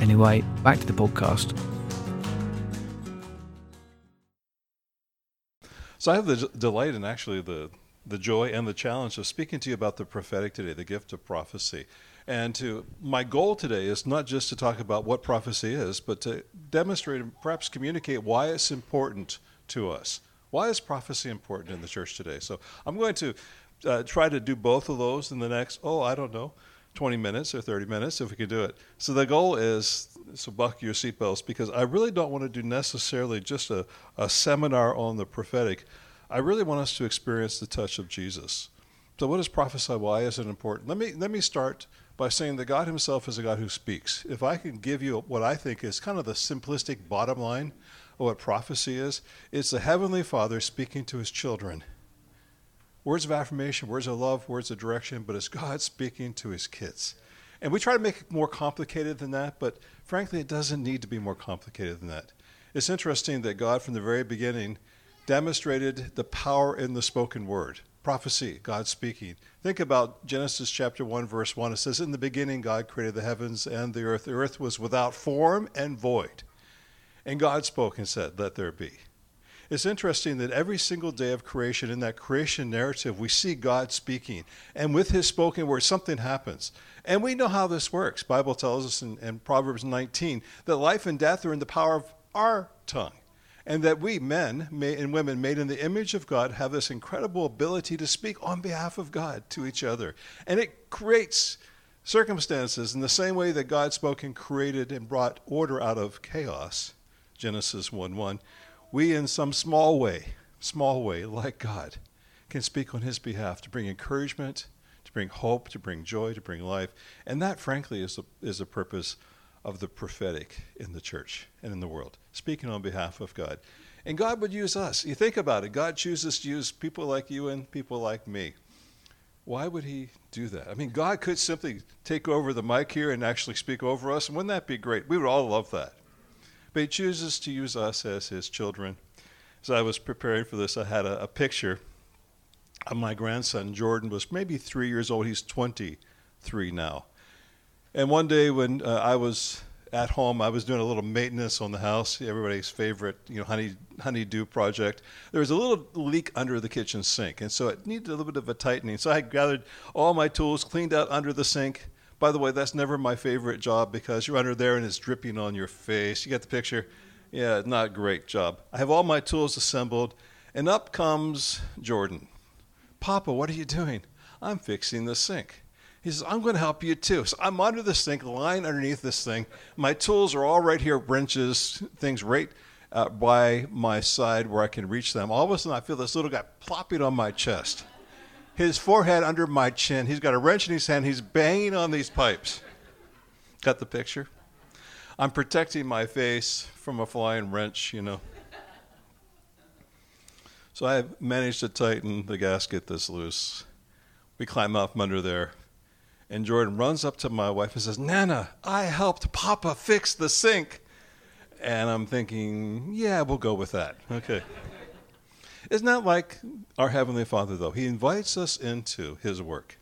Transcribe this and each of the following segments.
Anyway, back to the podcast. So I have the delight and actually the the joy and the challenge of speaking to you about the prophetic today, the gift of prophecy. And to my goal today is not just to talk about what prophecy is, but to demonstrate and perhaps communicate why it's important to us. Why is prophecy important in the church today? So I'm going to uh, try to do both of those in the next, oh, I don't know, 20 minutes or 30 minutes if we can do it. So the goal is so buckle your seatbelts because I really don't want to do necessarily just a, a seminar on the prophetic. I really want us to experience the touch of Jesus. So what is prophesy? Why is it important? Let me let me start by saying that God Himself is a God who speaks. If I can give you what I think is kind of the simplistic bottom line of what prophecy is, it's the Heavenly Father speaking to His children words of affirmation, words of love, words of direction, but it's God speaking to his kids. And we try to make it more complicated than that, but frankly, it doesn't need to be more complicated than that. It's interesting that God, from the very beginning, demonstrated the power in the spoken word. Prophecy, God speaking. Think about Genesis chapter 1, verse 1. It says, In the beginning, God created the heavens and the earth. The earth was without form and void. And God spoke and said, Let there be. It's interesting that every single day of creation, in that creation narrative, we see God speaking. And with his spoken word, something happens. And we know how this works. Bible tells us in, in Proverbs 19 that life and death are in the power of our tongue. And that we, men and women made in the image of God, have this incredible ability to speak on behalf of God to each other. And it creates circumstances in the same way that God spoke and created and brought order out of chaos. Genesis 1 1 we, in some small way, small way, like God, can speak on His behalf to bring encouragement, to bring hope, to bring joy, to bring life. And that, frankly, is the, is the purpose of the prophetic in the church and in the world, speaking on behalf of God. And God would use us. You think about it, God chooses to use people like you and people like me. Why would He do that? I mean, God could simply take over the mic here and actually speak over us, and wouldn't that be great? We would all love that. But he chooses to use us as his children. As I was preparing for this, I had a, a picture of my grandson. Jordan was maybe three years old. He's 23 now. And one day when uh, I was at home, I was doing a little maintenance on the house, everybody's favorite, you know, honey honeydew project. There was a little leak under the kitchen sink, and so it needed a little bit of a tightening. So I gathered all my tools, cleaned out under the sink, by the way, that's never my favorite job because you're under there and it's dripping on your face. You get the picture? Yeah, not great job. I have all my tools assembled, and up comes Jordan. Papa, what are you doing? I'm fixing the sink. He says, I'm going to help you too. So I'm under the sink, lying underneath this thing. My tools are all right here, wrenches, things right uh, by my side where I can reach them. All of a sudden, I feel this little guy plopping on my chest his forehead under my chin. He's got a wrench in his hand. He's banging on these pipes. Got the picture? I'm protecting my face from a flying wrench, you know. So I've managed to tighten the gasket that's loose. We climb up from under there. And Jordan runs up to my wife and says, Nana, I helped Papa fix the sink. And I'm thinking, yeah, we'll go with that. Okay. Isn't like our Heavenly Father, though? He invites us into His work.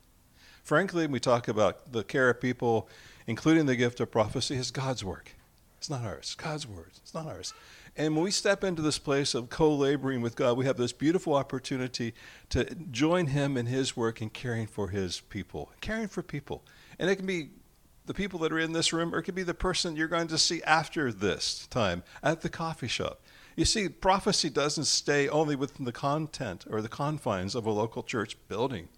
Frankly, when we talk about the care of people, including the gift of prophecy, is God's work. It's not ours. God's word. It's not ours. And when we step into this place of co laboring with God, we have this beautiful opportunity to join Him in His work in caring for His people, caring for people. And it can be the people that are in this room, or it could be the person you're going to see after this time at the coffee shop. You see, prophecy doesn't stay only within the content or the confines of a local church building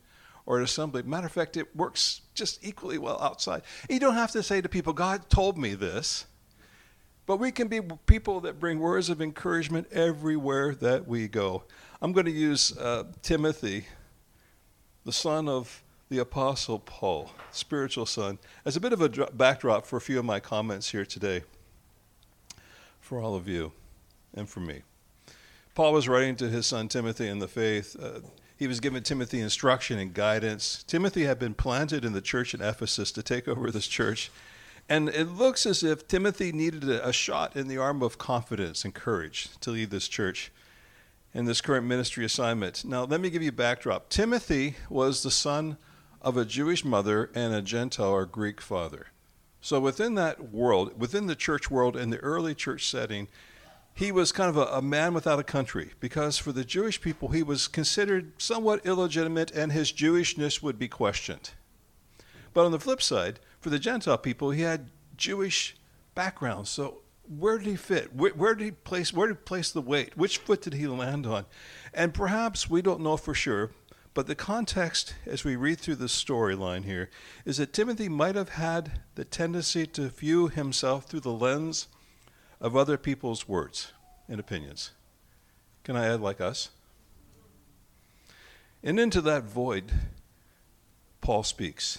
or an assembly. Matter of fact, it works just equally well outside. You don't have to say to people, God told me this. But we can be people that bring words of encouragement everywhere that we go. I'm going to use uh, Timothy, the son of the Apostle Paul, spiritual son, as a bit of a backdrop for a few of my comments here today. for all of you and for me. Paul was writing to his son Timothy in the faith. Uh, he was giving Timothy instruction and guidance. Timothy had been planted in the church in Ephesus to take over this church. And it looks as if Timothy needed a, a shot in the arm of confidence and courage to lead this church in this current ministry assignment. Now, let me give you backdrop. Timothy was the son of a Jewish mother and a Gentile or Greek father. So, within that world, within the church world, in the early church setting, he was kind of a, a, man without a country because for the Jewish people, he was considered somewhat illegitimate and his Jewishness would be questioned. But on the flip side, for the Gentile people, he had Jewish background. So where did he fit? Where, where, did he place? Where did he place the weight? Which foot did he land on? And perhaps we don't know for sure, but the context, as we read through the storyline here, is that Timothy might have had the tendency to view himself through the lens of other people's words and opinions. Can I add, like us? And into that void, Paul speaks.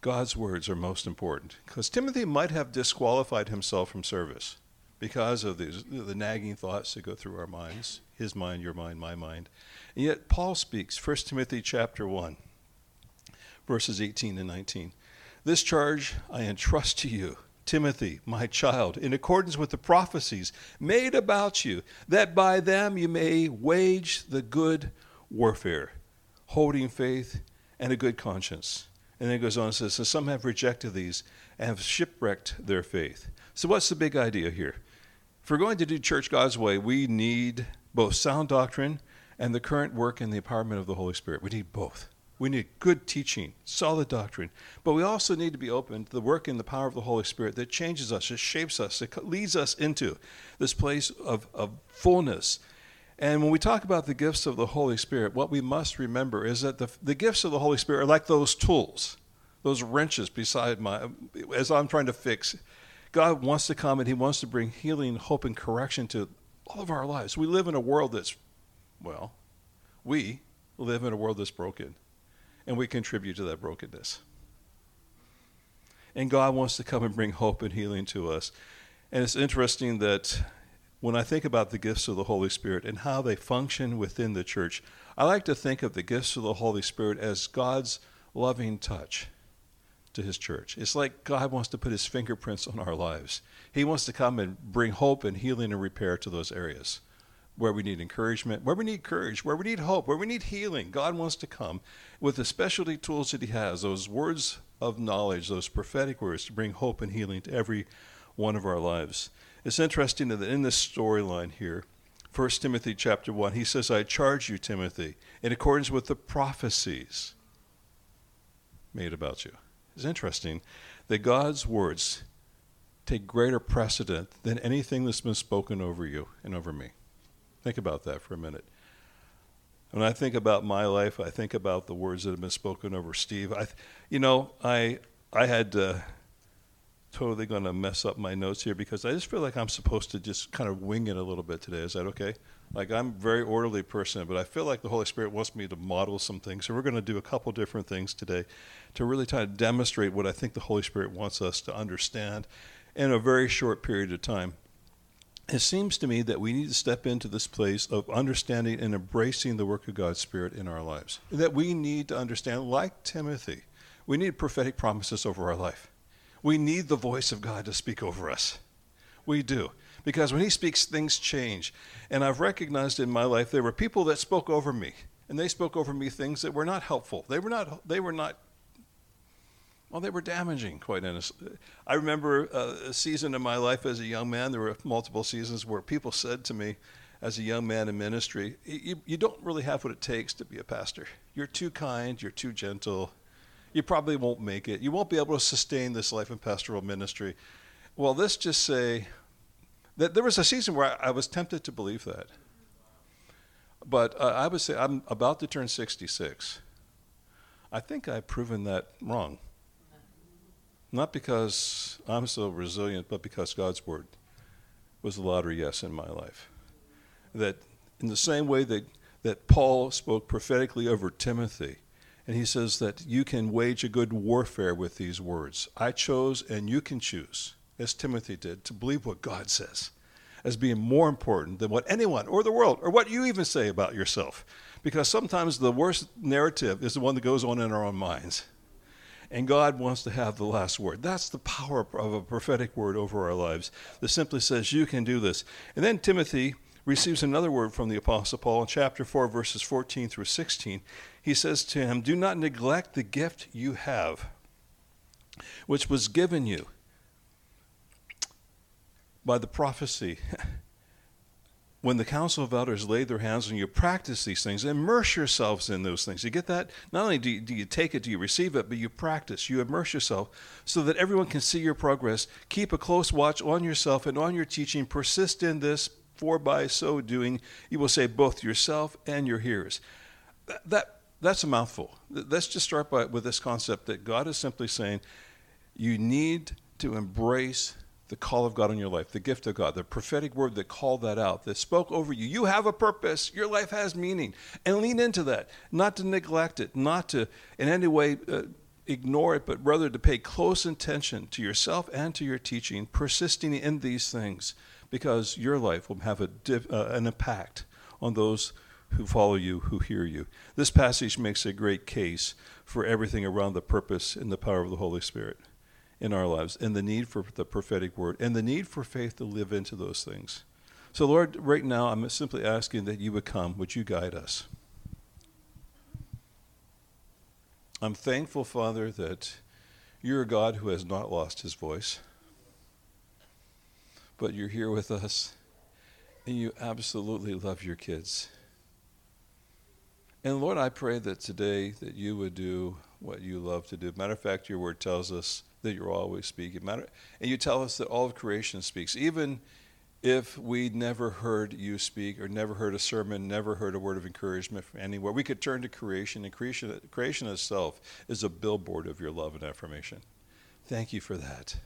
God's words are most important. Because Timothy might have disqualified himself from service because of these, the nagging thoughts that go through our minds his mind, your mind, my mind. And yet, Paul speaks, 1 Timothy chapter 1, verses 18 and 19. This charge I entrust to you, Timothy, my child, in accordance with the prophecies made about you, that by them you may wage the good warfare, holding faith and a good conscience. And then it goes on and says, So some have rejected these and have shipwrecked their faith. So, what's the big idea here? If we're going to do church God's way, we need both sound doctrine and the current work and the empowerment of the Holy Spirit. We need both. We need good teaching, solid doctrine, but we also need to be open to the work and the power of the Holy Spirit that changes us, that shapes us, that leads us into this place of, of fullness and when we talk about the gifts of the Holy Spirit, what we must remember is that the, the gifts of the Holy Spirit are like those tools, those wrenches beside my, as I'm trying to fix. God wants to come and He wants to bring healing, hope, and correction to all of our lives. We live in a world that's, well, we live in a world that's broken, and we contribute to that brokenness. And God wants to come and bring hope and healing to us. And it's interesting that when I think about the gifts of the Holy Spirit and how they function within the church, I like to think of the gifts of the Holy Spirit as God's loving touch to his church. It's like God wants to put his fingerprints on our lives. He wants to come and bring hope and healing and repair to those areas where we need encouragement, where we need courage, where we need hope, where we need healing. God wants to come with the specialty tools that he has, those words of knowledge, those prophetic words to bring hope and healing to every one of our lives. It's interesting that in this storyline here, 1 Timothy chapter 1, he says, I charge you, Timothy, in accordance with the prophecies made about you. It's interesting that God's words take greater precedent than anything that's been spoken over you and over me. Think about that for a minute. When I think about my life, I think about the words that have been spoken over Steve. I, you know, I I had uh, totally going to mess up my notes here because I just feel like I'm supposed to just kind of wing it a little bit today. Is that okay? Like I'm a very orderly person, but I feel like the Holy Spirit wants me to model some things. So we're going to do a couple different things today to really try to demonstrate what I think the Holy Spirit wants us to understand in a very short period of time. It seems to me that we need to step into this place of understanding and embracing the work of God's Spirit in our lives. That we need to understand, like Timothy, we need prophetic promises over our life we need the voice of God to speak over us. We do. Because when He speaks, things change. And I've recognized in my life there were people that spoke over me, and they spoke over me things that were not helpful. They were not, they were not well, they were damaging, quite honestly. I remember uh, a season in my life as a young man, there were multiple seasons where people said to me, as a young man in ministry, you, you don't really have what it takes to be a pastor. You're too kind, you're too gentle, you probably won't make it. You won't be able to sustain this life in pastoral ministry. Well, let's just say that there was a season where I, I was tempted to believe that. But uh, I would say I'm about to turn 66. I think I've proven that wrong. Not because I'm so resilient, but because God's word was the louder yes in my life. That in the same way that, that Paul spoke prophetically over Timothy, and he says that you can wage a good warfare with these words. I chose and you can choose as Timothy did, to believe what God says as being more important than what anyone or the world or what you even say about yourself. Because sometimes the worst narrative is the one that goes on in our own minds. And God wants to have the last word. That's the power of a prophetic word over our lives that simply says, You can do this. And then Timothy receives another word from the Apostle Paul in chapter 4, verses 14 through 16. He says to him, Do not neglect the gift you have, which was given you by the prophecy. When the council of elders laid their hands on you, practice these things, immerse yourselves in those things. You get that? Not only do you, do you, take it, do you receive it, but you practice, you immerse yourself so that everyone can see your progress. Keep a close watch on yourself and on your teaching. Persist in this, for by so doing, you will save both yourself and your hearers. That, that that's a mouthful. Let's just start by, with this concept that God is simply saying you need to embrace the call of God in your life, the gift of God, the prophetic word that called that out, that spoke over you. You have a purpose. Your life has meaning. And lean into that, not to neglect it, not to in any way uh, ignore it, but rather to pay close attention to yourself and to your teaching, persisting in these things, because your life will have a diff, uh, an impact on those who follow you, who hear you. This passage makes a great case for everything around the purpose and the power of the Holy Spirit in our lives and the need for the prophetic word and the need for faith to live into those things. So, Lord, right now I'm simply asking that you would come. Would you guide us? I'm thankful, Father, that you're a God who has not lost his voice, but you're here with us and you absolutely love your kids. And Lord, I pray that today that you would do what you love to do. Matter of fact, your word tells us that you're always speaking. Matter, and you tell us that all of creation speaks, even if we never heard you speak or never heard a sermon, never heard a word of encouragement from anywhere. We could turn to creation, and creation, creation itself is a billboard of your love and affirmation. Thank you for that.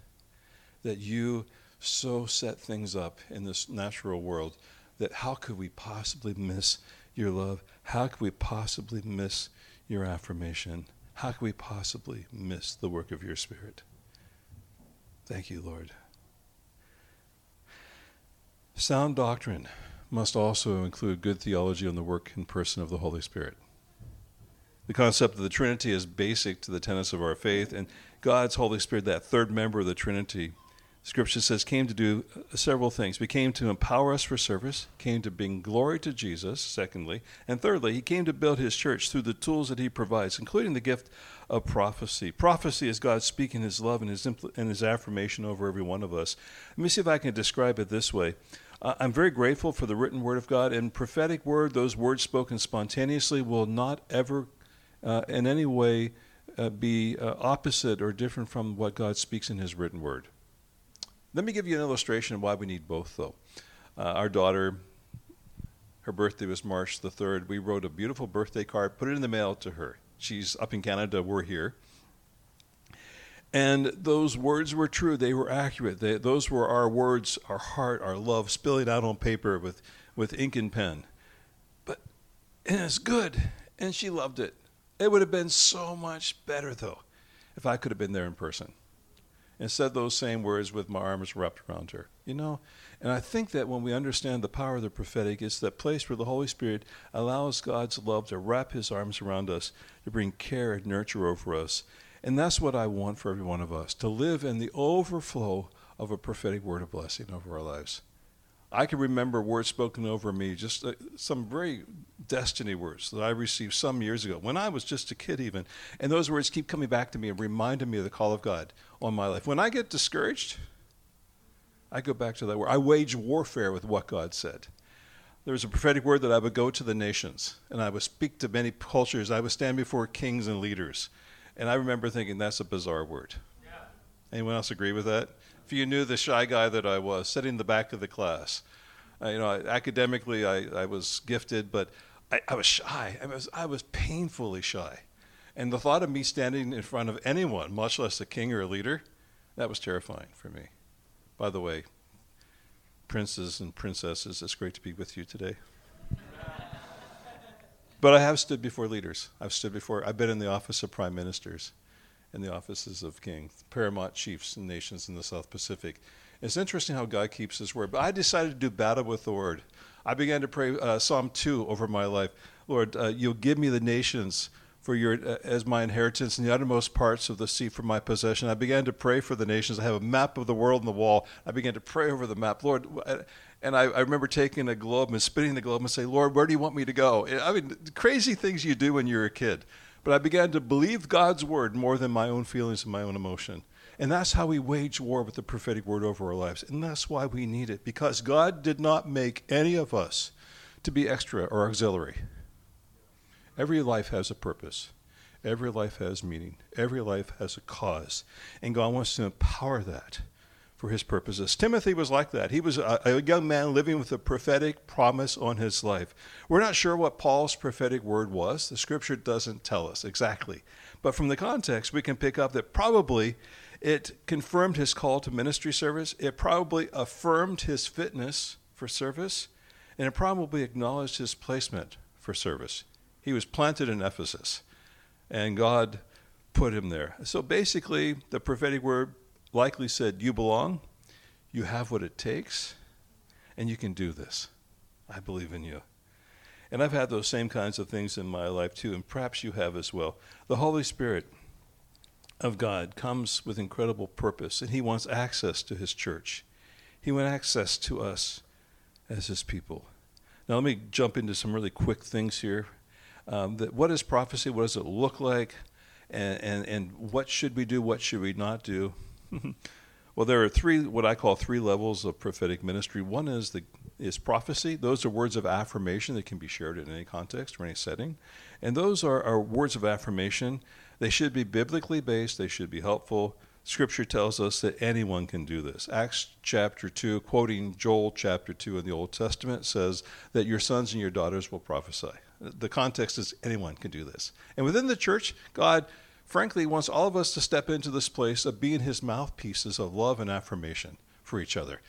That you so set things up in this natural world that how could we possibly miss your love? How could we possibly miss your affirmation? How could we possibly miss the work of your Spirit? Thank you, Lord. Sound doctrine must also include good theology on the work and person of the Holy Spirit. The concept of the Trinity is basic to the tenets of our faith, and God's Holy Spirit, that third member of the Trinity, Scripture says, came to do several things. He came to empower us for service, came to bring glory to Jesus, secondly, and thirdly, he came to build his church through the tools that he provides, including the gift of prophecy. Prophecy is God speaking his love and his, impl- and his affirmation over every one of us. Let me see if I can describe it this way. Uh, I'm very grateful for the written word of God, and prophetic word, those words spoken spontaneously, will not ever uh, in any way uh, be uh, opposite or different from what God speaks in his written word. Let me give you an illustration of why we need both, though. Uh, our daughter, her birthday was March the 3rd. We wrote a beautiful birthday card, put it in the mail to her. She's up in Canada, we're here. And those words were true, they were accurate. They, those were our words, our heart, our love, spilling out on paper with, with ink and pen. But and it's good, and she loved it. It would have been so much better, though, if I could have been there in person and said those same words with my arms wrapped around her. You know? And I think that when we understand the power of the prophetic, it's that place where the Holy Spirit allows God's love to wrap his arms around us, to bring care and nurture over us. And that's what I want for every one of us to live in the overflow of a prophetic word of blessing over our lives. I can remember words spoken over me, just uh, some very destiny words that I received some years ago when I was just a kid, even. And those words keep coming back to me and reminding me of the call of God on my life. When I get discouraged, I go back to that word. I wage warfare with what God said. There was a prophetic word that I would go to the nations and I would speak to many cultures. I would stand before kings and leaders. And I remember thinking, that's a bizarre word. Yeah. Anyone else agree with that? If you knew the shy guy that I was, sitting in the back of the class. Uh, you know, academically, I, I was gifted, but I, I was shy. I was, I was painfully shy. And the thought of me standing in front of anyone, much less a king or a leader, that was terrifying for me. By the way, princes and princesses, it's great to be with you today. but I have stood before leaders. I've stood before, I've been in the office of prime ministers. And the offices of king, paramount chiefs and nations in the South Pacific. It's interesting how God keeps His word. But I decided to do battle with the word. I began to pray uh, Psalm 2 over my life. Lord, uh, you'll give me the nations for your uh, as my inheritance and the uttermost parts of the sea for my possession. I began to pray for the nations. I have a map of the world on the wall. I began to pray over the map. Lord, uh, and I, I, remember taking a globe and spinning the globe and say, Lord, where do you want me to go? I mean, crazy things you do when you're a kid. But I began to believe God's word more than my own feelings and my own emotion. And that's how we wage war with the prophetic word over our lives. And that's why we need it, because God did not make any of us to be extra or auxiliary. Every life has a purpose. Every life has meaning. Every life has a cause. And God wants to empower that for his purposes. Timothy was like that. He was a, a, young man living with a prophetic promise on his life. We're not sure what Paul's prophetic word was. The scripture doesn't tell us exactly. But from the context, we can pick up that probably it confirmed his call to ministry service, it probably affirmed his fitness for service, and it probably acknowledged his placement for service. He was planted in Ephesus, and God put him there. So basically, the prophetic word likely said, You belong, you have what it takes, and you can do this. I believe in you. And I've had those same kinds of things in my life too, and perhaps you have as well. The Holy Spirit of God comes with incredible purpose, and He wants access to His church. He wants access to us as His people. Now, let me jump into some really quick things here. Um, that what is prophecy? What does it look like? And, and, and what should we do? What should we not do? well, there are three, what I call three levels of prophetic ministry. One is the is prophecy. Those are words of affirmation that can be shared in any context or any setting, and those are, are words of affirmation. They should be biblically based. They should be helpful. Scripture tells us that anyone can do this. Acts chapter 2, quoting Joel chapter 2 in the Old Testament, says that your sons and your daughters will prophesy. The context is anyone can do this. And within the church, God frankly, wants all of us to step into this place of being his mouthpieces of love and affirmation for each other.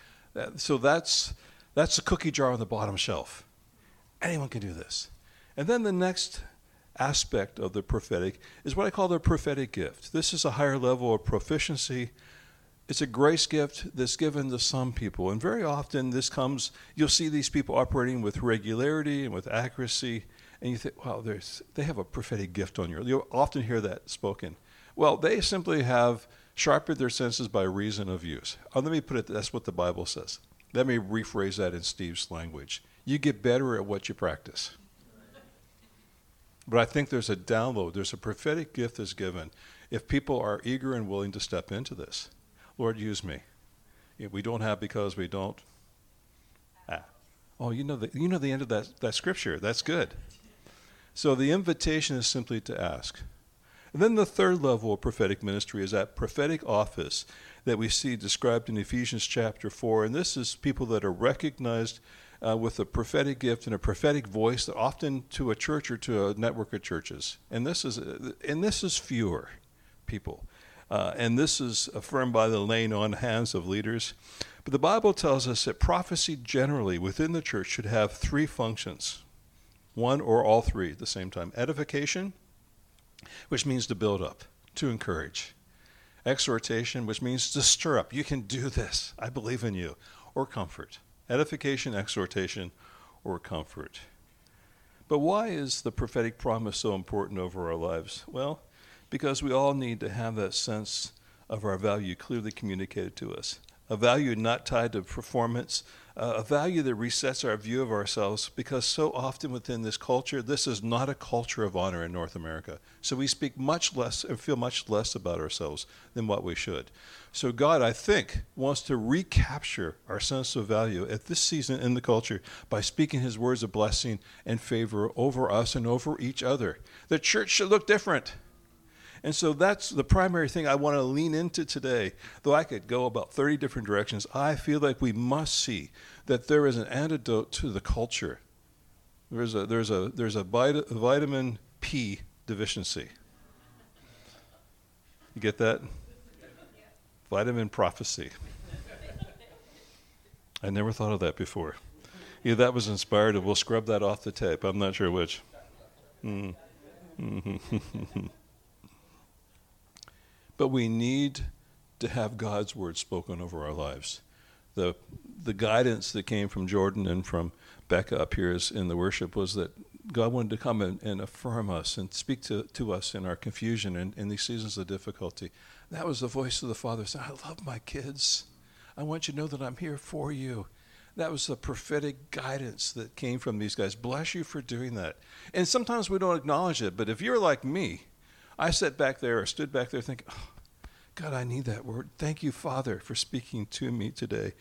So that's, that's the cookie jar on the bottom shelf. Anyone can do this. And then the next aspect of the prophetic is what I call the prophetic gift. This is a higher level of proficiency. It's a grace gift that's given to some people. And very often this comes, you'll see these people operating with regularity and with accuracy and you think, wow, there's, they have a prophetic gift on you. You'll often hear that spoken. Well, they simply have sharpened their senses by reason of use. Oh, let me put it, that's what the Bible says. Let me rephrase that in Steve's language. You get better at what you practice. But I think there's a download, there's a prophetic gift that's given if people are eager and willing to step into this. Lord, use me. We don't have because we don't. Ah. Oh, you know the, you know the end of that, that scripture. That's good. So the invitation is simply to ask. And then the third level of prophetic ministry is that prophetic office that we see described in Ephesians chapter 4. And this is people that are recognized uh, with a prophetic gift and a prophetic voice, often to a church or to a network of churches. And this is, and this is fewer people. Uh, and this is affirmed by the laying on hands of leaders. But the Bible tells us that prophecy generally within the church should have three functions one or all three at the same time. Edification, which means to build up, to encourage. Exhortation, which means to stir up. You can do this. I believe in you. Or comfort. Edification, exhortation, or comfort. But why is the prophetic promise so important over our lives? Well, because we all need to have that sense of our value clearly communicated to us. A value not tied to performance, a value that resets our view of ourselves because so often within this culture, this is not a culture of honor in North America. So we speak much less and feel much less about ourselves than what we should. So God, I think, wants to recapture our sense of value at this season in the culture by speaking his words of blessing and favor over us and over each other. The church should look different. And so that's the primary thing I want to lean into today. Though I could go about 30 different directions, I feel like we must see that there is an antidote to the culture. There's a, there's a, there's a vit- vitamin P deficiency. You get that? Vitamin prophecy. I never thought of that before. Yeah, that was inspired. We'll scrub that off the tape. I'm not sure which. Mm. but we need to have God's word spoken over our lives. The, the guidance that came from Jordan and from Becca up here is in the worship was that God wanted to come and, and affirm us and speak to, to us in our confusion and in these seasons of difficulty. That was the voice of the Father saying, I love my kids. I want you to know that I'm here for you. That was the prophetic guidance that came from these guys. Bless you for doing that. And sometimes we don't acknowledge it, but if you're like me, I sat back there or stood back there thinking, oh, God, I need that word. Thank you, Father, for speaking to me today.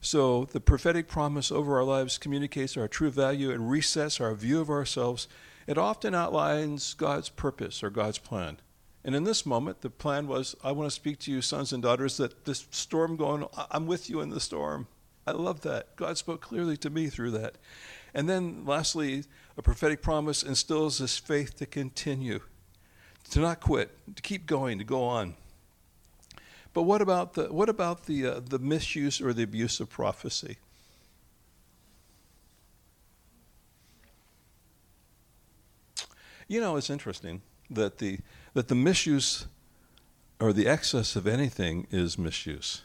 So the prophetic promise over our lives communicates our true value and resets our view of ourselves. It often outlines God's purpose or God's plan. And in this moment, the plan was I want to speak to you, sons and daughters, that this storm going, I'm with you in the storm. I love that. God spoke clearly to me through that. And then, lastly, a prophetic promise instills this faith to continue, to not quit, to keep going, to go on. But what about the what about the uh, the misuse or the abuse of prophecy? You know, it's interesting that the that the misuse or the excess of anything is misuse.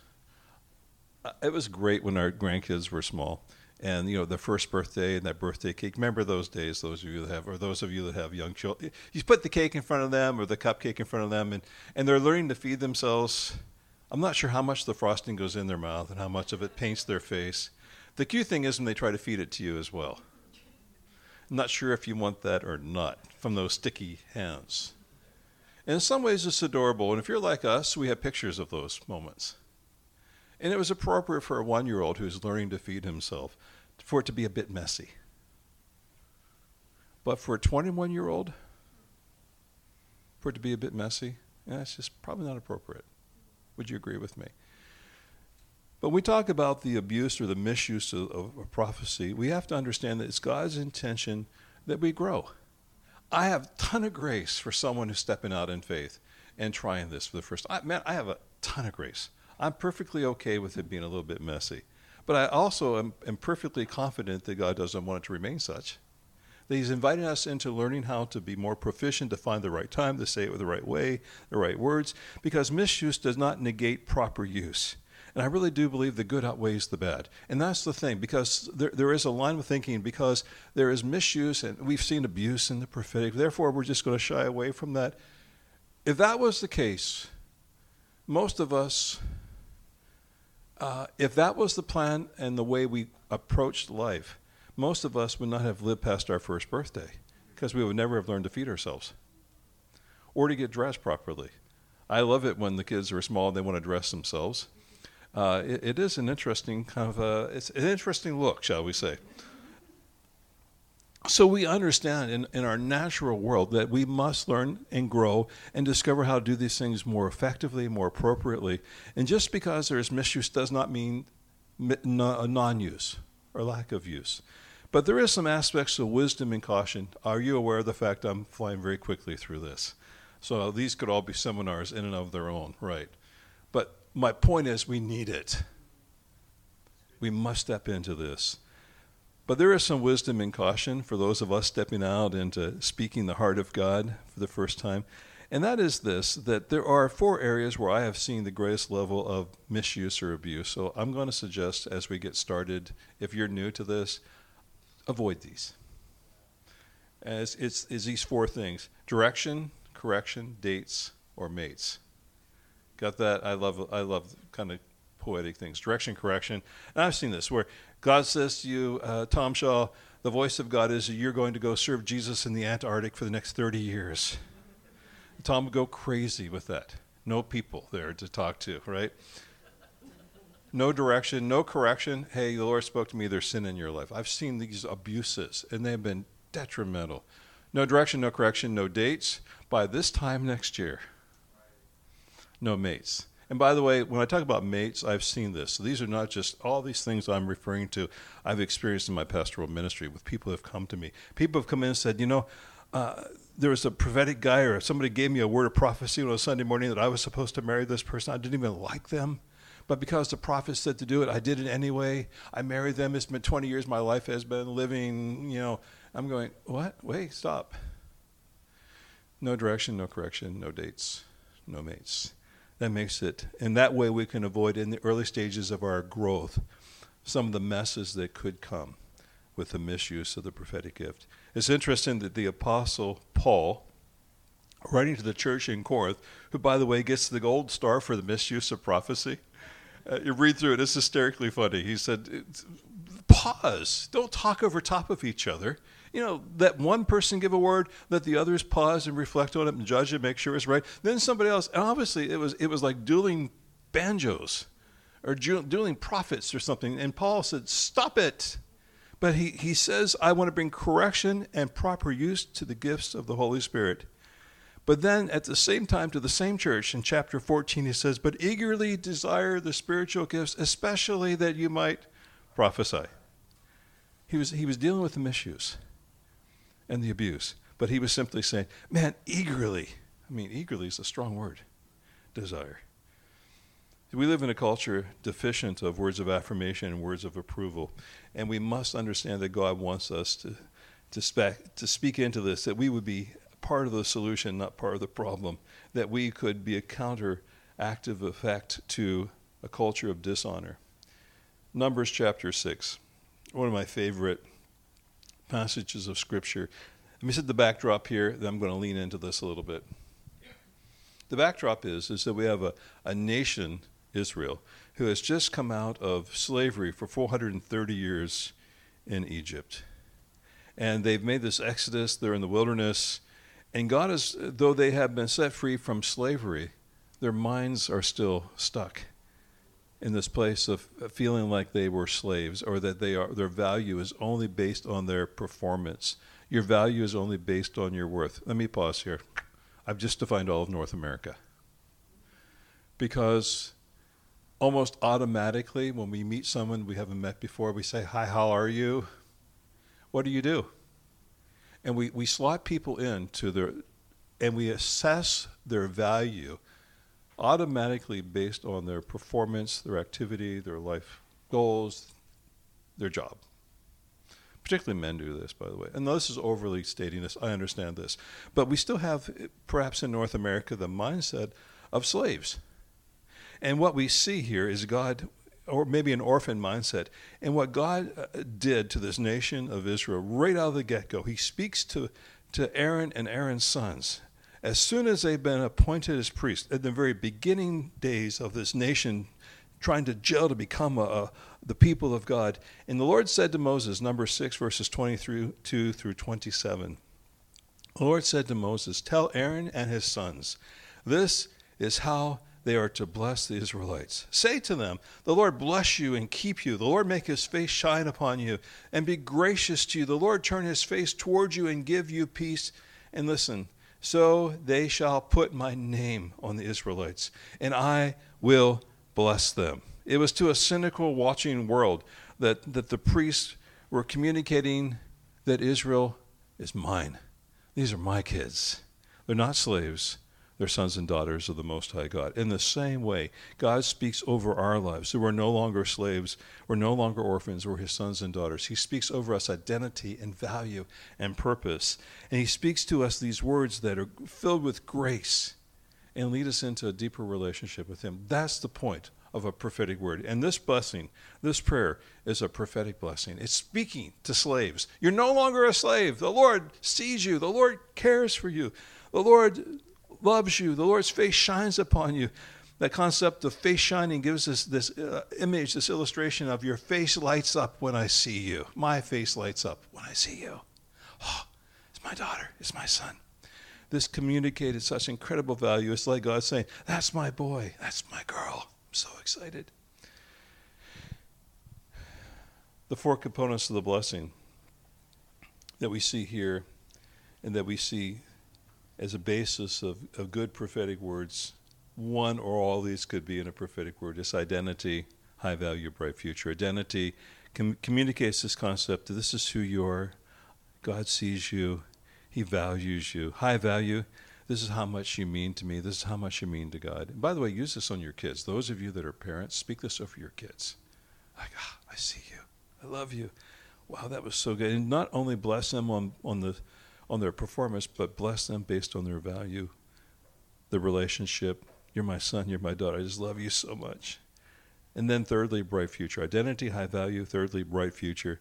Uh, it was great when our grandkids were small, and you know the first birthday and that birthday cake. Remember those days, those of you that have, or those of you that have young children. You put the cake in front of them or the cupcake in front of them, and and they're learning to feed themselves I'm not sure how much the frosting goes in their mouth and how much of it paints their face. The cute thing is when they try to feed it to you as well. I'm not sure if you want that or not from those sticky hands. And in some ways, it's adorable. And if you're like us, we have pictures of those moments. And it was appropriate for a one year old who's learning to feed himself for it to be a bit messy. But for a 21 year old, for it to be a bit messy, it's just probably not appropriate. Would you agree with me? But when we talk about the abuse or the misuse of, of prophecy, we have to understand that it's God's intention that we grow. I have a ton of grace for someone who's stepping out in faith and trying this for the first time. Man, I have a ton of grace. I'm perfectly okay with it being a little bit messy. But I also am, am perfectly confident that God doesn't want it to remain such that He's inviting us into learning how to be more proficient, to find the right time, to say it with the right way, the right words, because misuse does not negate proper use. And I really do believe the good outweighs the bad. And that's the thing, because there, there is a line of thinking, because there is misuse and we've seen abuse in the prophetic. Therefore, we're just going to shy away from that. If that was the case, most of us, uh, if that was the plan and the way we approached life, most of us would not have lived past our first birthday because we would never have learned to feed ourselves or to get dressed properly. I love it when the kids are small and they want to dress themselves. Uh, it, it is an interesting kind of a, it's an interesting look, shall we say. So we understand in, in our natural world that we must learn and grow and discover how to do these things more effectively, more appropriately. And just because there is misuse does not mean uh, non use or lack of use. But there is some aspects of wisdom and caution. Are you aware of the fact I'm flying very quickly through this? So these could all be seminars in and of their own, right? But my point is, we need it. We must step into this. But there is some wisdom and caution for those of us stepping out into speaking the heart of God for the first time. And that is this that there are four areas where I have seen the greatest level of misuse or abuse. So I'm going to suggest as we get started, if you're new to this, avoid these. As it's, it's these four things direction, correction, dates, or mates. Got that? I love I love kind of poetic things. Direction, correction. And I've seen this where God says to you, uh, Tom Shaw, the voice of God is you're going to go serve Jesus in the Antarctic for the next 30 years. Tom would go crazy with that. No people there to talk to, right? No direction, no correction. Hey, the Lord spoke to me, there's sin in your life. I've seen these abuses, and they've been detrimental. No direction, no correction, no dates. By this time next year, no mates. And by the way, when I talk about mates, I've seen this. So these are not just all these things I'm referring to. I've experienced in my pastoral ministry with people who have come to me. People have come in and said, you know, uh, there was a prophetic guy or somebody gave me a word of prophecy on a Sunday morning that I was supposed to marry this person. I didn't even like them. But because the prophet said to do it, I did it anyway. I married them. It's been 20 years my life has been living, you know. I'm going, what? Wait, stop. No direction, no correction, no dates, no mates. That makes it, in that way, we can avoid in the early stages of our growth some of the messes that could come with the misuse of the prophetic gift. It's interesting that the Apostle Paul, writing to the church in Corinth, who, by the way, gets the gold star for the misuse of prophecy, uh, you read through it, it's hysterically funny. He said, Pause, don't talk over top of each other you know, let one person give a word, let the others pause and reflect on it and judge it, make sure it's right. Then somebody else, and obviously it was it was like dueling banjos or dueling prophets or something. And Paul said, "Stop it." But he, he says, I want to bring correction and proper use to the gifts of the Holy Spirit. But then at the same time, to the same church in chapter 14, he says, But eagerly desire the spiritual gifts, especially that you might prophesy. He was, he was dealing with the misuse and the abuse. But he was simply saying, man, eagerly, I mean, eagerly is a strong word, desire. We live in a culture deficient of words of affirmation and words of approval. And we must understand that God wants us to, to, spec, to speak into this, that we would be part of the solution, not part of the problem, that we could be a counteractive effect to a culture of dishonor. Numbers chapter 6, one of my favorite passages of Scripture. Let me set the backdrop here, then I'm going to lean into this a little bit. The backdrop is, is that we have a, a nation, Israel, who has just come out of slavery for 430 years in Egypt. And they've made this exodus, they're in the wilderness, and God is, though they have been set free from slavery, their minds are still stuck in this place of feeling like they were slaves or that they are their value is only based on their performance. Your value is only based on your worth. Let me pause here. I've just defined all of North America. Because almost automatically when we meet someone we haven't met before, we say, Hi, how are you? What do you do? And we, we slot people into their and we assess their value automatically based on their performance, their activity, their life goals, their job. Particularly men do this, by the way. And this is overly stating this. I understand this. But we still have, perhaps in North America, the mindset of slaves. And what we see here is God, or maybe an orphan mindset. And what God uh, did to this nation of Israel right out of the get go, He speaks to, to Aaron and Aaron's sons as soon as they've been appointed as priests, at the very beginning days of this nation trying to gel to become a, a, the people of God, and the Lord said to Moses, number 6, verses 22 through 27, the Lord said to Moses, Tell Aaron and his sons, this is how they are to bless the Israelites. Say to them, The Lord bless you and keep you. The Lord make his face shine upon you and be gracious to you. The Lord turn his face toward you and give you peace. And listen, so they shall put my name on the Israelites, and I will bless them. It was to a cynical watching world that, that the priests were communicating that Israel is mine. These are my kids. They're not slaves. They're sons and daughters of the Most High God. In the same way, God speaks over our lives. So we're no longer slaves. We're no longer orphans. We're His sons and daughters. He speaks over us identity and value and purpose. And He speaks to us these words that are filled with grace and lead us into a deeper relationship with Him. That's the point of a prophetic word. And this blessing, this prayer, is a prophetic blessing. It's speaking to slaves. You're no longer a slave. The Lord sees you, the Lord cares for you. The Lord loves you. The Lord's face shines upon you. That concept of face shining gives us this uh, image, this illustration of your face lights up when I see you. My face lights up when I see you. Oh, it's my daughter, it's my son. This communicated such incredible value. It's like God saying, That's my boy, that's my girl. I'm so excited. The four components of the blessing that we see here and that we see as a basis of, of good prophetic words. One or all these could be in a prophetic word. It's identity, high value, bright future. Identity com- communicates this concept that this is who you are. God sees you, He values you. High value, this is how much you mean to me. This is how much you mean to God. And by the way, use this on your kids. Those of you that are parents, speak this over your kids. Like, ah, I see you. I love you. Wow, that was so good. And not only bless them on, on the on their performance, but bless them based on their value, the relationship, You're my son, you're my daughter. I just love you so much. And then, thirdly, bright future. Identity, high value. Thirdly, bright future.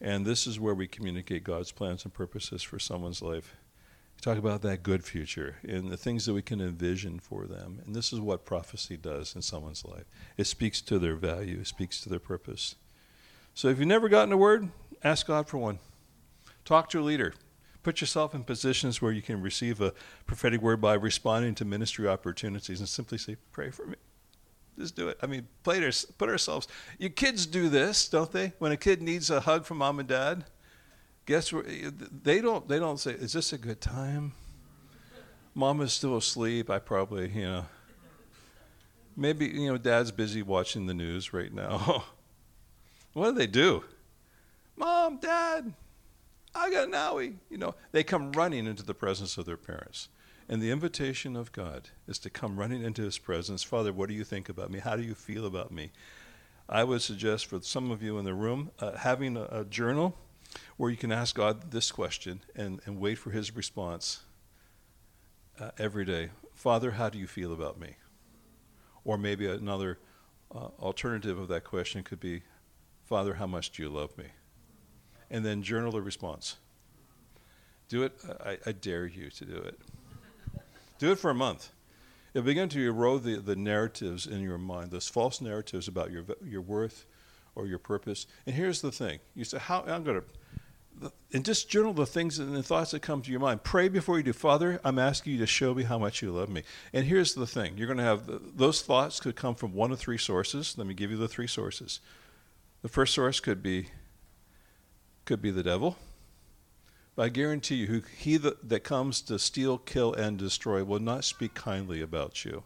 And this is where we communicate God's plans and purposes for someone's life. talk about that good future and the things that we can envision for them. And this is what prophecy does in someone's life it speaks to their value, it speaks to their purpose. So if you've never gotten a word, ask God for one. Talk to a leader. Put yourself in positions where you can receive a prophetic word by responding to ministry opportunities and simply say, Pray for me. Just do it. I mean, play put ourselves. Your kids do this, don't they? When a kid needs a hug from mom and dad, guess what? They don't. They don't say, "Is this a good time?" Mom is still asleep. I probably, you know, maybe you know, Dad's busy watching the news right now. what do they do? Mom, Dad, I got an owie. You know, they come running into the presence of their parents. And the invitation of God is to come running into His presence. Father, what do you think about me? How do you feel about me? I would suggest for some of you in the room uh, having a, a, journal where you can ask God this question and, and wait for His response uh, every day. Father, how do you feel about me? Or maybe another uh, alternative of that question could be, Father, how much do you love me? And then journal the response. Do it. I, I dare you to do it. Do it for a month. It'll begin to erode the, the narratives in your mind, those false narratives about your, your worth or your purpose. And here's the thing you say, How I'm going to, and just journal the things and the thoughts that come to your mind. Pray before you do. Father, I'm asking you to show me how much you love me. And here's the thing you're going to have the, those thoughts could come from one of three sources. Let me give you the three sources. The first source could be could be the devil. But I guarantee you, he that, that comes to steal, kill, and destroy will not speak kindly about you.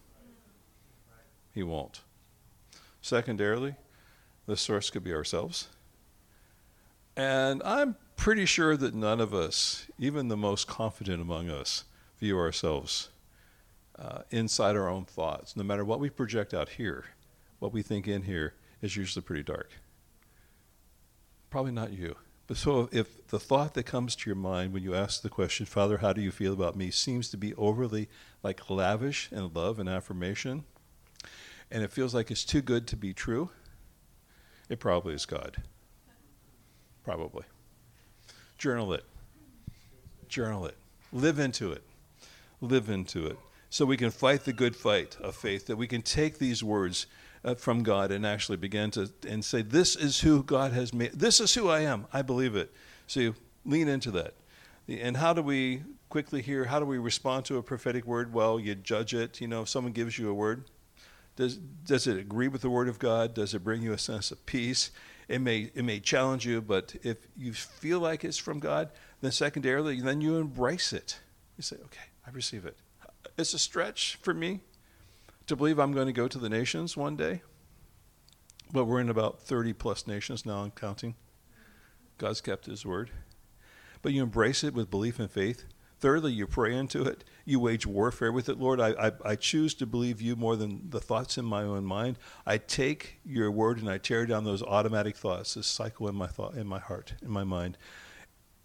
He won't. Secondarily, the source could be ourselves. And I'm pretty sure that none of us, even the most confident among us, view ourselves uh, inside our own thoughts. No matter what we project out here, what we think in here is usually pretty dark. Probably not you. But so if the thought that comes to your mind when you ask the question, Father, how do you feel about me, seems to be overly like lavish in love and affirmation, and it feels like it's too good to be true, it probably is God. Probably. Journal it. Journal it. Live into it. Live into it. So we can fight the good fight of faith, that we can take these words uh, from God and actually begin to and say, "This is who God has made. This is who I am. I believe it." So you lean into that. And how do we quickly hear? How do we respond to a prophetic word? Well, you judge it. You know, if someone gives you a word, does does it agree with the word of God? Does it bring you a sense of peace? It may it may challenge you, but if you feel like it's from God, then secondarily, then you embrace it. You say, "Okay, I receive it." It's a stretch for me to believe I'm going to go to the nations one day. But we're in about 30 plus nations now I'm counting. God's kept his word. But you embrace it with belief and faith. Thirdly, you pray into it. You wage warfare with it. Lord, I, I, I, choose to believe you more than the thoughts in my own mind. I take your word and I tear down those automatic thoughts, this cycle in my thought, in my heart, in my mind,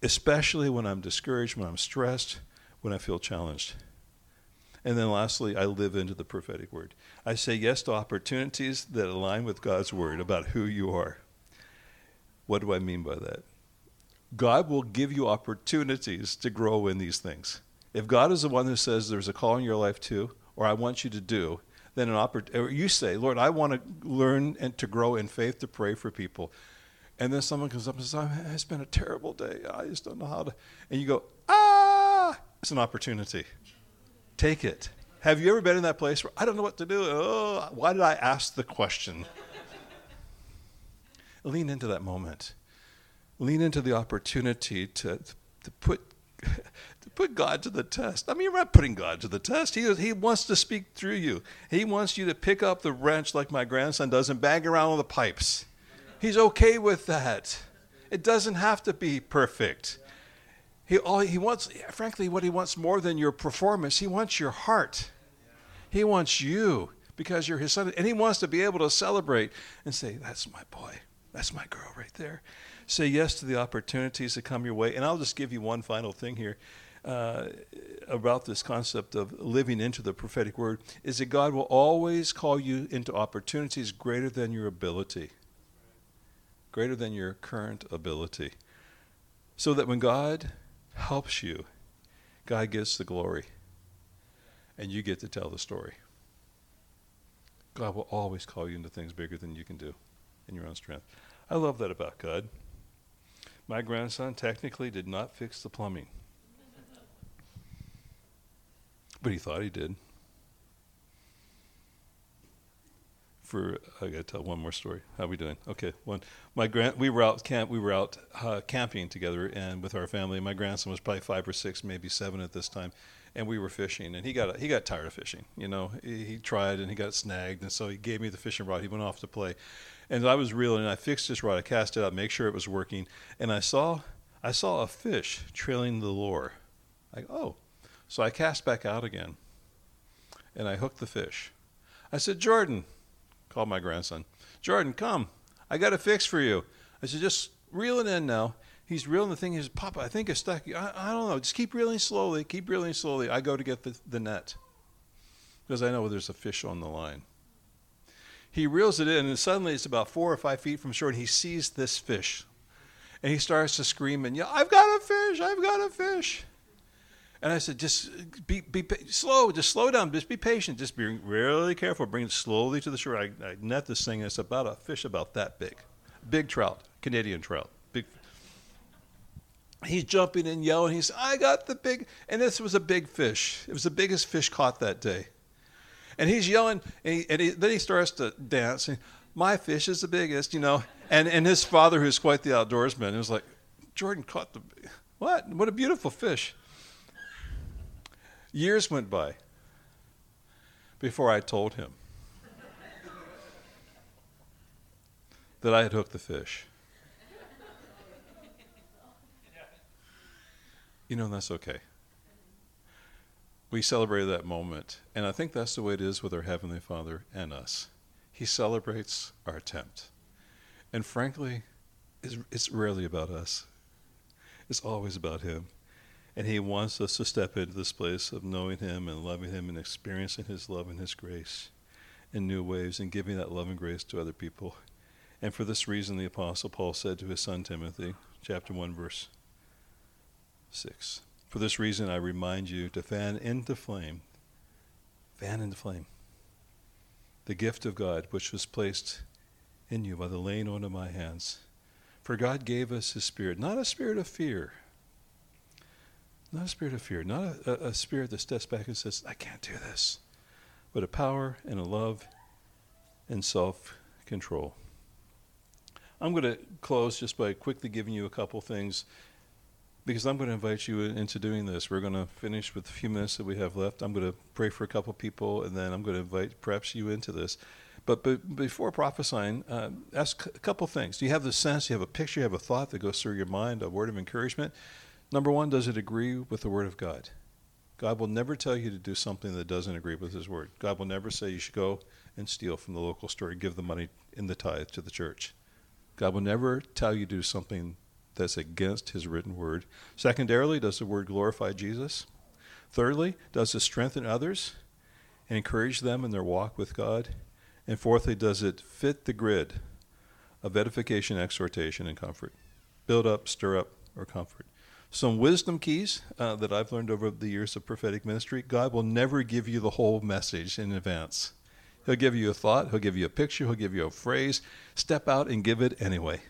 especially when I'm discouraged, when I'm stressed, when I feel challenged. And then lastly, I live into the prophetic word. I say yes to opportunities that align with God's word about who you are. What do I mean by that? God will give you opportunities to grow in these things. If God is the one who says there's a call in your life too, or I want you to do, then an oppor- you say, Lord, I want to learn and to grow in faith to pray for people. And then someone comes up and says, It's been a terrible day. I just don't know how to. And you go, Ah, it's an opportunity. Take it. Have you ever been in that place where I don't know what to do? Oh, why did I ask the question? Lean into that moment. Lean into the opportunity to, to put to put God to the test. I mean, you're not putting God to the test. He, he wants to speak through you. He wants you to pick up the wrench like my grandson does and bang around with the pipes. He's okay with that. It doesn't have to be perfect. He, all he wants, frankly, what he wants more than your performance, he wants your heart. He wants you because you're his son. And he wants to be able to celebrate and say, That's my boy. That's my girl right there. Say yes to the opportunities that come your way. And I'll just give you one final thing here. uh, about this concept of living into the prophetic word is that God will always call you into opportunities greater than your ability, greater than your current ability. So that when God helps you, God gets the glory and you get to tell the story. God will always call you into things bigger than you can do in your own strength. I love that about God. My grandson technically did not fix the plumbing, but he thought he did. For I got to tell one more story. How are we doing? Okay, one. My grand, we were out camp. We were out uh, camping together and with our family. My grandson was probably five or six, maybe seven at this time, and we were fishing. And he got he got tired of fishing. You know, he, he tried and he got snagged, and so he gave me the fishing rod. He went off to play, and I was reeling. And I fixed this rod. I cast it out, make sure it was working, and I saw I saw a fish trailing the lure. I oh, so I cast back out again, and I hooked the fish. I said, Jordan, called my grandson, Jordan, come. I got a fix for you. I said, just reel it in now he's reeling the thing. He says, Papa, I think it's stuck. I, I don't know. Just keep reeling slowly. Keep reeling slowly. I go to get the, the net because I know there's a fish on the line. He reels it in, and suddenly it's about four or five feet from shore, and he sees this fish. And he starts to scream and yell, I've got a fish! I've got a fish! And I said, just be, be slow, just slow down, just be patient, just be really careful, bring it slowly to the shore. I, I net this thing, and it's about a fish about that big. Big trout, Canadian trout Big. he's jumping and yelling. He's, I got the big, and this was a big fish. It was the biggest fish caught that day. And he's yelling, and, he, and he, then he starts to dance. And, My fish is the biggest, you know. And, and his father, who's quite the outdoorsman, was like, Jordan caught the, what? What a beautiful fish. Years went by before I told him that I had hooked the fish. you know, that's okay. We celebrated that moment. And I think that's the way it is with our Heavenly Father and us. He celebrates our attempt. And frankly, it's, it's rarely about us, it's always about Him. And He wants us to step into this place of knowing Him and loving Him and experiencing His love and His grace in new ways and giving that love and grace to other people. And for this reason, the Apostle Paul said to his son Timothy, chapter 1, verse 6. For this reason, I remind you to fan into flame, fan into flame, the gift of God which was placed in you by the laying on of my hands. For God gave us His Spirit, not a spirit of fear, not a spirit of fear, not a, a, spirit that steps back and says, I can't do this, but a power and a love and self control. I'm going to close just by quickly giving you a couple things because I'm going to invite you into doing this. We're going to finish with a few minutes that we have left. I'm going to pray for a couple people, and then I'm going to invite perhaps you into this. But, but before prophesying, uh, ask a couple things. Do you have the sense, do you have a picture, you have a thought that goes through your mind, a word of encouragement? Number one, does it agree with the Word of God? God will never tell you to do something that doesn't agree with His Word. God will never say you should go and steal from the local store and give the money in the tithe to the church. God will never tell you to do something that's against his written word. Secondarily, does the word glorify Jesus? Thirdly, does it strengthen others and encourage them in their walk with God? And fourthly, does it fit the grid of edification, exhortation, and comfort? Build up, stir up, or comfort. Some wisdom keys uh, that I've learned over the years of prophetic ministry God will never give you the whole message in advance. He'll give you a thought, He'll give you a picture, He'll give you a phrase. Step out and give it anyway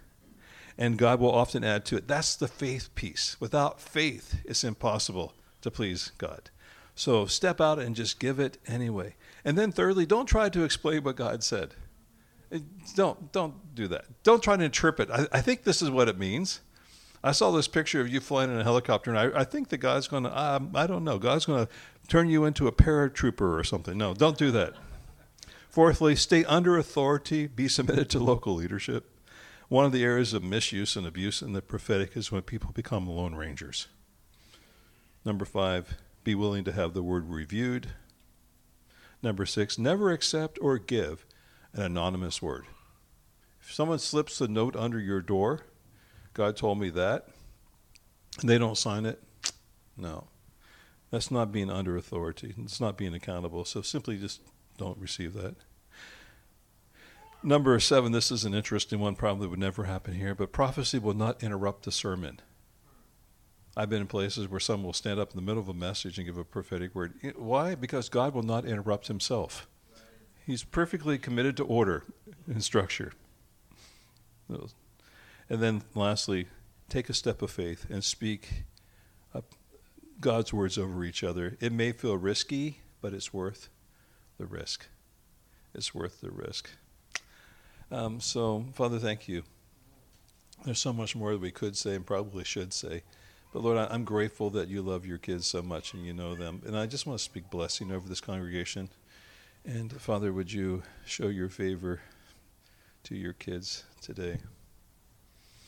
and God will often add to it. That's the faith piece. Without faith, it's impossible to please God. So step out and just give it anyway. And then thirdly, don't try to explain what God said. Don't don't do that. Don't try to interpret. I, I think this is what it means. I saw this picture of you flying in a helicopter, and I, I think the God's going to, um, I don't know, God's going to turn you into a paratrooper or something. No, don't do that. Fourthly, stay under authority, be submitted to local leadership. One of the areas of misuse and abuse in the prophetic is when people become lone rangers. Number five, be willing to have the word reviewed. Number six, never accept or give an anonymous word. If someone slips a note under your door, God told me that, they don't sign it, no, That's not being under authority. It's not being accountable. So simply just don't receive that. Number seven, this is an interesting one, probably would never happen here, but prophecy will not interrupt the sermon. I've been in places where someone will stand up in the middle of a message and give a prophetic word. Why? Because God will not interrupt himself. He's perfectly committed to order and structure. And then lastly, take a step of faith and speak God's words over each other. It may feel risky, but it's worth the risk. It's worth the risk. Um, so, Father, thank you. There's so much more that we could say and probably should say. But Lord, I'm grateful that you love your kids so much and you know them. And I just want to speak blessing over this congregation. And Father, would you show your favor to your kids today?